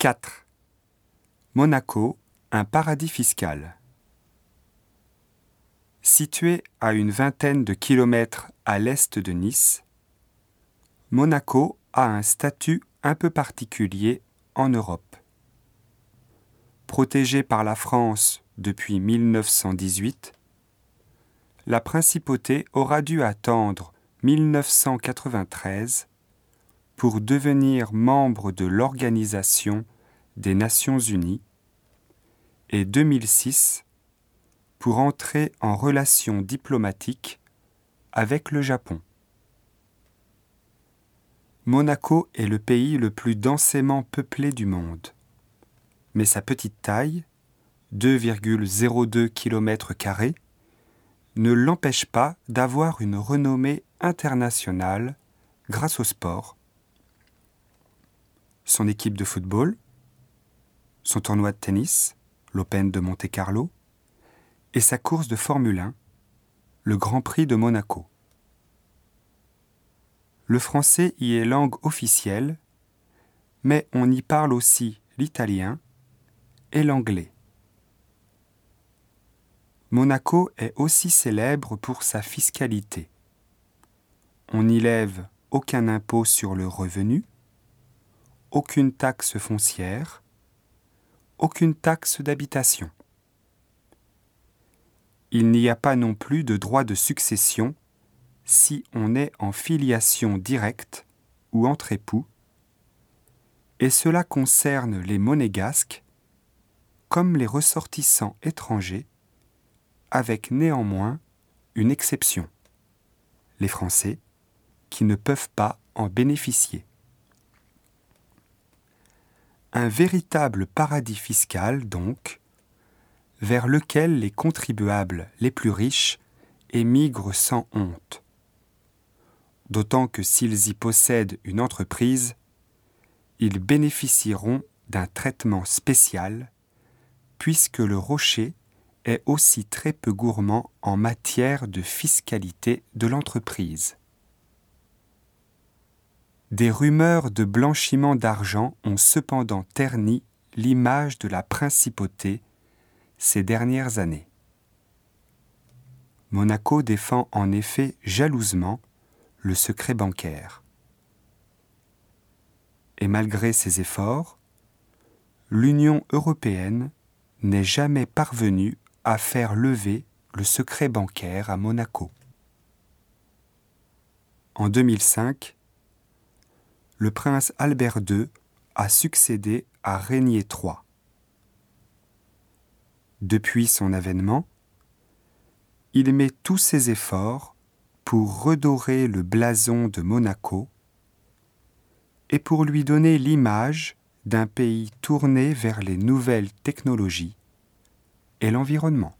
4. Monaco, un paradis fiscal. Situé à une vingtaine de kilomètres à l'est de Nice, Monaco a un statut un peu particulier en Europe. Protégé par la France depuis 1918, la principauté aura dû attendre 1993 pour devenir membre de l'Organisation des Nations Unies et 2006 pour entrer en relation diplomatique avec le Japon. Monaco est le pays le plus densément peuplé du monde, mais sa petite taille, 2,02 km, ne l'empêche pas d'avoir une renommée internationale grâce au sport, son équipe de football, son tournoi de tennis, l'Open de Monte-Carlo, et sa course de Formule 1, le Grand Prix de Monaco. Le français y est langue officielle, mais on y parle aussi l'italien et l'anglais. Monaco est aussi célèbre pour sa fiscalité. On n'y lève aucun impôt sur le revenu, aucune taxe foncière, aucune taxe d'habitation. Il n'y a pas non plus de droit de succession si on est en filiation directe ou entre époux, et cela concerne les monégasques comme les ressortissants étrangers, avec néanmoins une exception, les Français, qui ne peuvent pas en bénéficier un véritable paradis fiscal donc, vers lequel les contribuables les plus riches émigrent sans honte. D'autant que s'ils y possèdent une entreprise, ils bénéficieront d'un traitement spécial, puisque le rocher est aussi très peu gourmand en matière de fiscalité de l'entreprise. Des rumeurs de blanchiment d'argent ont cependant terni l'image de la principauté ces dernières années. Monaco défend en effet jalousement le secret bancaire. Et malgré ses efforts, l'Union européenne n'est jamais parvenue à faire lever le secret bancaire à Monaco. En 2005, le prince Albert II a succédé à Régnier III. Depuis son avènement, il met tous ses efforts pour redorer le blason de Monaco et pour lui donner l'image d'un pays tourné vers les nouvelles technologies et l'environnement.